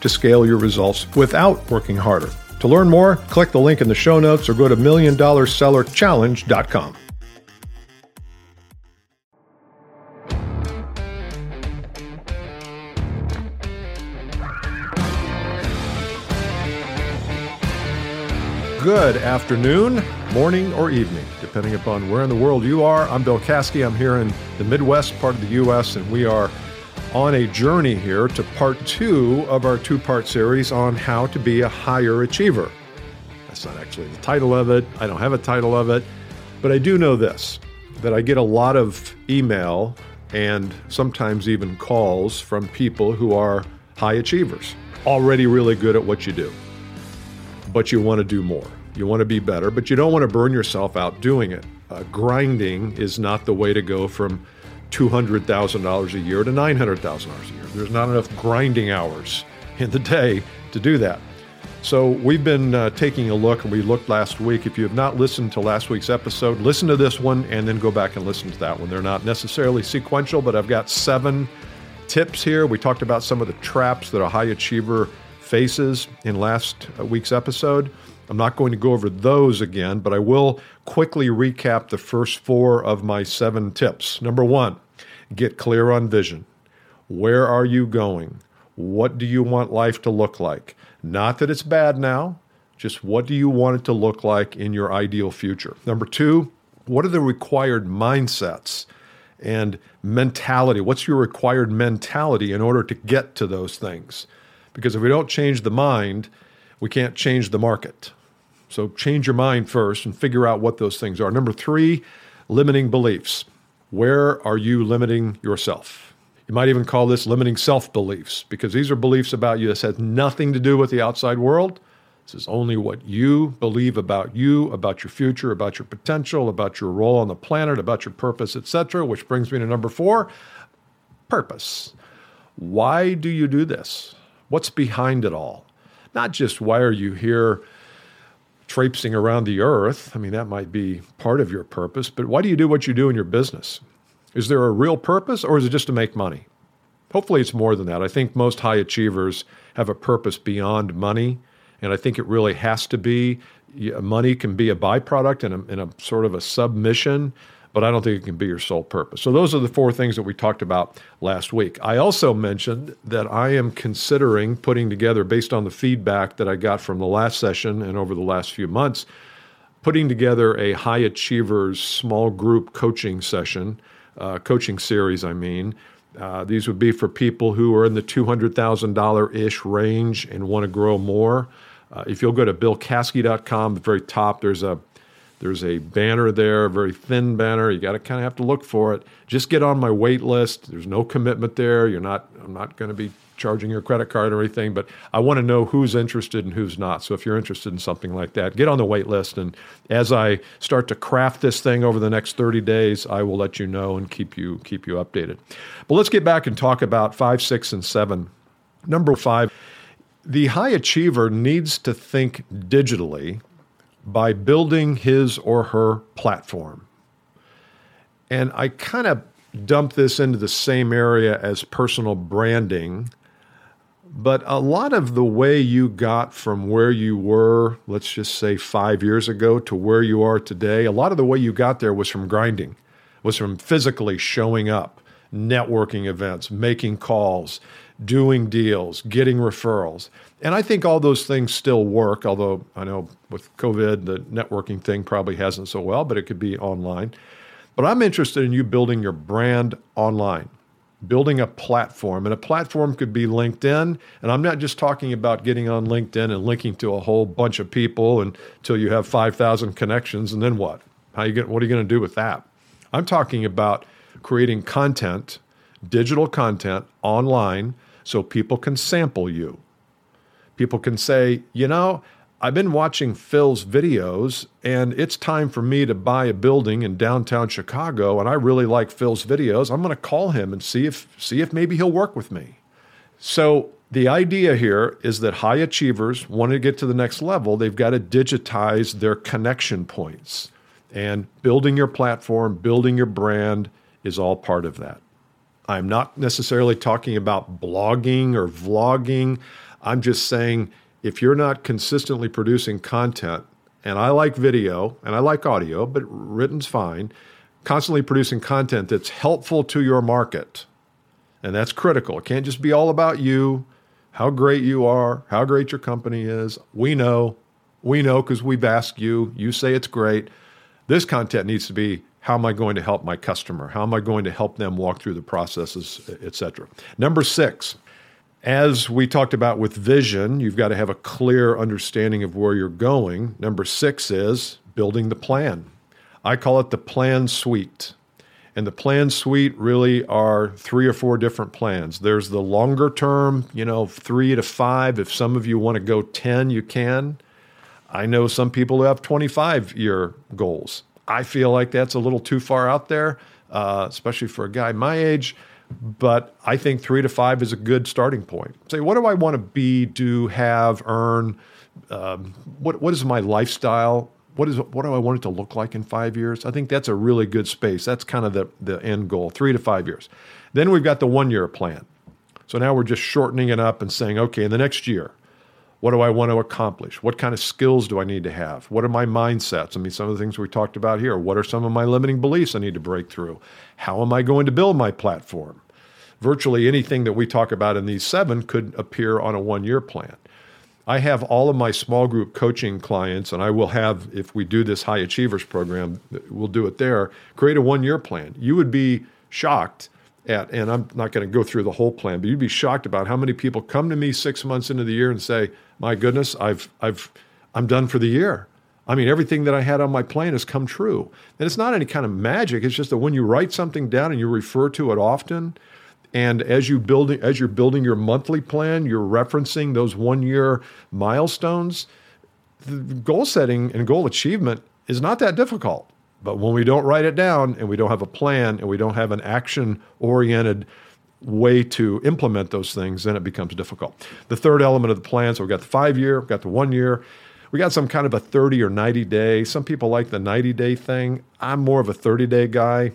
to scale your results without working harder. To learn more, click the link in the show notes or go to milliondollarsellerchallenge.com. Good afternoon, morning, or evening, depending upon where in the world you are. I'm Bill Caskey. I'm here in the Midwest part of the U.S., and we are on a journey here to part two of our two part series on how to be a higher achiever. That's not actually the title of it. I don't have a title of it. But I do know this that I get a lot of email and sometimes even calls from people who are high achievers, already really good at what you do. But you want to do more. You want to be better, but you don't want to burn yourself out doing it. Uh, grinding is not the way to go from $200,000 a year to $900,000 a year. There's not enough grinding hours in the day to do that. So we've been uh, taking a look, and we looked last week. If you have not listened to last week's episode, listen to this one and then go back and listen to that one. They're not necessarily sequential, but I've got seven tips here. We talked about some of the traps that a high achiever faces in last week's episode. I'm not going to go over those again, but I will quickly recap the first four of my seven tips. Number one, get clear on vision. Where are you going? What do you want life to look like? Not that it's bad now, just what do you want it to look like in your ideal future? Number two, what are the required mindsets and mentality? What's your required mentality in order to get to those things? Because if we don't change the mind, we can't change the market. So change your mind first and figure out what those things are. Number three, limiting beliefs. Where are you limiting yourself? You might even call this limiting self beliefs because these are beliefs about you. This has nothing to do with the outside world. This is only what you believe about you, about your future, about your potential, about your role on the planet, about your purpose, etc. Which brings me to number four purpose. Why do you do this? What's behind it all? Not just why are you here traipsing around the earth. I mean, that might be part of your purpose, but why do you do what you do in your business? Is there a real purpose or is it just to make money? Hopefully, it's more than that. I think most high achievers have a purpose beyond money, and I think it really has to be. Money can be a byproduct and a, and a sort of a submission but I don't think it can be your sole purpose. So, those are the four things that we talked about last week. I also mentioned that I am considering putting together, based on the feedback that I got from the last session and over the last few months, putting together a high achievers small group coaching session, uh, coaching series, I mean. Uh, these would be for people who are in the $200,000 ish range and want to grow more. Uh, if you'll go to billcaskey.com, the very top, there's a there's a banner there, a very thin banner. You got to kind of have to look for it. Just get on my wait list. There's no commitment there. You're not. I'm not going to be charging your credit card or anything, but I want to know who's interested and who's not. So if you're interested in something like that, get on the wait list. And as I start to craft this thing over the next 30 days, I will let you know and keep you keep you updated. But let's get back and talk about five, six, and seven. Number five, the high achiever needs to think digitally by building his or her platform. And I kind of dump this into the same area as personal branding. But a lot of the way you got from where you were, let's just say five years ago, to where you are today, a lot of the way you got there was from grinding, was from physically showing up, networking events, making calls, doing deals, getting referrals. And I think all those things still work, although I know with COVID, the networking thing probably hasn't so well, but it could be online. But I'm interested in you building your brand online, building a platform. And a platform could be LinkedIn. And I'm not just talking about getting on LinkedIn and linking to a whole bunch of people until you have 5,000 connections. And then what? How you get, what are you going to do with that? I'm talking about creating content, digital content online, so people can sample you People can say, you know, I've been watching Phil's videos and it's time for me to buy a building in downtown Chicago and I really like Phil's videos. I'm going to call him and see if see if maybe he'll work with me. So the idea here is that high achievers want to get to the next level, they've got to digitize their connection points. And building your platform, building your brand is all part of that. I'm not necessarily talking about blogging or vlogging. I'm just saying if you're not consistently producing content, and I like video and I like audio, but written's fine, constantly producing content that's helpful to your market. And that's critical. It can't just be all about you, how great you are, how great your company is. We know, we know because we've asked you, you say it's great. This content needs to be how am I going to help my customer? How am I going to help them walk through the processes, et cetera? Number six, as we talked about with vision, you've got to have a clear understanding of where you're going. Number six is building the plan. I call it the plan suite. And the plan suite really are three or four different plans. There's the longer term, you know, three to five. If some of you want to go 10, you can. I know some people who have 25 year goals. I feel like that's a little too far out there, uh, especially for a guy my age but I think three to five is a good starting point. Say, what do I want to be, do, have, earn? Um, what what is my lifestyle? What is what do I want it to look like in five years? I think that's a really good space. That's kind of the the end goal, three to five years. Then we've got the one year plan. So now we're just shortening it up and saying, okay, in the next year, what do I want to accomplish? What kind of skills do I need to have? What are my mindsets? I mean, some of the things we talked about here. What are some of my limiting beliefs I need to break through? How am I going to build my platform? Virtually anything that we talk about in these seven could appear on a one year plan. I have all of my small group coaching clients, and I will have, if we do this high achievers program, we'll do it there, create a one year plan. You would be shocked at, and I'm not going to go through the whole plan, but you'd be shocked about how many people come to me six months into the year and say, my goodness, I've, I've, I'm done for the year. I mean, everything that I had on my plan has come true. And it's not any kind of magic. It's just that when you write something down and you refer to it often, and as you building as you're building your monthly plan, you're referencing those one year milestones. The goal setting and goal achievement is not that difficult. But when we don't write it down and we don't have a plan and we don't have an action oriented way to implement those things, then it becomes difficult. The third element of the plan, so we've got the five year, we've got the one year, we got some kind of a 30 or 90 day. Some people like the 90 day thing. I'm more of a 30 day guy.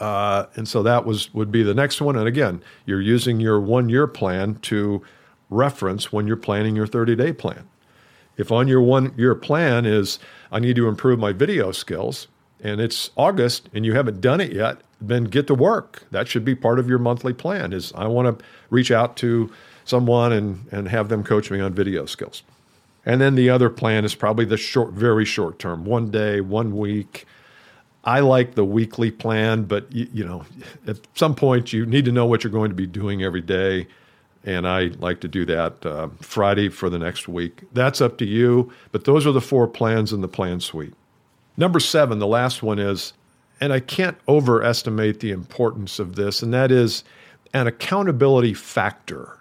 Uh, and so that was would be the next one. And again, you're using your one year plan to reference when you're planning your 30 day plan. If on your one year plan is I need to improve my video skills, and it's August and you haven't done it yet, then get to work. That should be part of your monthly plan is I want to reach out to someone and, and have them coach me on video skills. And then the other plan is probably the short, very short term, one day, one week. I like the weekly plan, but you, you know, at some point you need to know what you're going to be doing every day and I like to do that uh, Friday for the next week. That's up to you, but those are the four plans in the plan suite. Number seven, the last one is, and I can't overestimate the importance of this, and that is an accountability factor.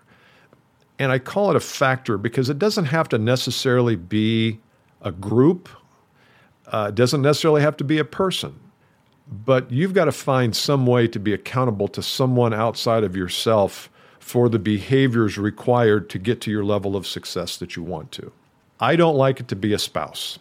And I call it a factor because it doesn't have to necessarily be a group, uh, it doesn't necessarily have to be a person, but you've got to find some way to be accountable to someone outside of yourself for the behaviors required to get to your level of success that you want to. I don't like it to be a spouse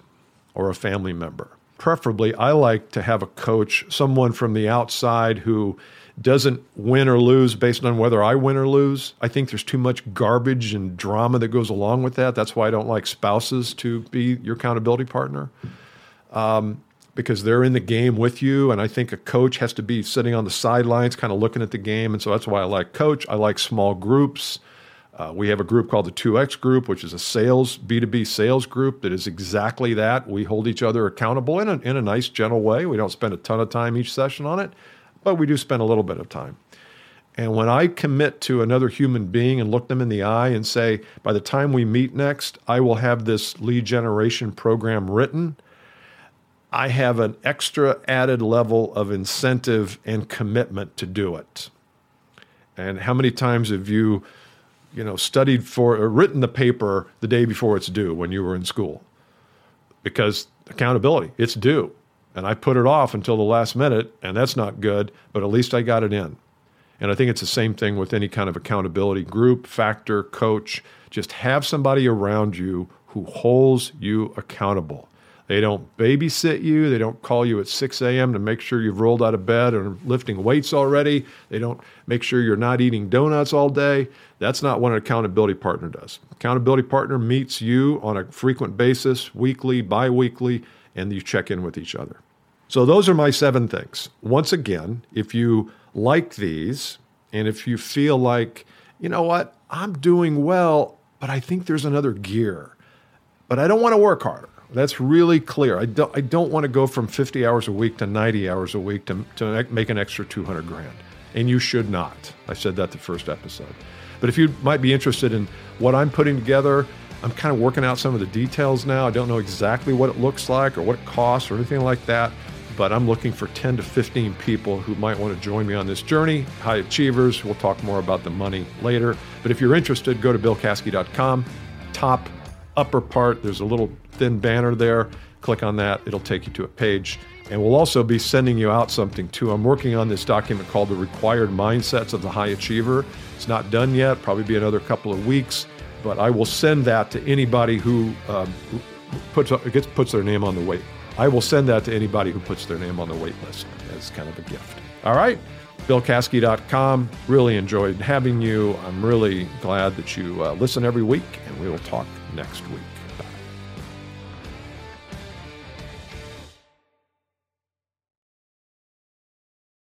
or a family member preferably, I like to have a coach, someone from the outside who doesn't win or lose based on whether I win or lose. I think there's too much garbage and drama that goes along with that. That's why I don't like spouses to be your accountability partner. Um, because they're in the game with you. And I think a coach has to be sitting on the sidelines, kind of looking at the game. And so that's why I like coach. I like small groups. Uh, we have a group called the 2X Group, which is a sales, B2B sales group that is exactly that. We hold each other accountable in a, in a nice, gentle way. We don't spend a ton of time each session on it, but we do spend a little bit of time. And when I commit to another human being and look them in the eye and say, by the time we meet next, I will have this lead generation program written, I have an extra added level of incentive and commitment to do it. And how many times have you you know, studied for or written the paper the day before it's due when you were in school. Because accountability, it's due. And I put it off until the last minute, and that's not good, but at least I got it in. And I think it's the same thing with any kind of accountability group, factor, coach. Just have somebody around you who holds you accountable. They don't babysit you. They don't call you at 6 a.m. to make sure you've rolled out of bed or lifting weights already. They don't make sure you're not eating donuts all day. That's not what an accountability partner does. Accountability partner meets you on a frequent basis, weekly, bi weekly, and you check in with each other. So, those are my seven things. Once again, if you like these and if you feel like, you know what, I'm doing well, but I think there's another gear, but I don't want to work harder that's really clear. I don't, I don't want to go from 50 hours a week to 90 hours a week to, to make an extra 200 grand. And you should not. I said that the first episode. But if you might be interested in what I'm putting together, I'm kind of working out some of the details now. I don't know exactly what it looks like or what it costs or anything like that, but I'm looking for 10 to 15 people who might want to join me on this journey. High achievers. We'll talk more about the money later. But if you're interested, go to billcaskey.com. Top upper part, there's a little thin banner there. Click on that, it'll take you to a page. And we'll also be sending you out something too. I'm working on this document called The Required Mindsets of the High Achiever. It's not done yet, probably be another couple of weeks, but I will send that to anybody who, um, puts, gets, puts their name on the wait. I will send that to anybody who puts their name on the wait list as kind of a gift. All right? BillCaskey.com. Really enjoyed having you. I'm really glad that you uh, listen every week, and we will talk next week.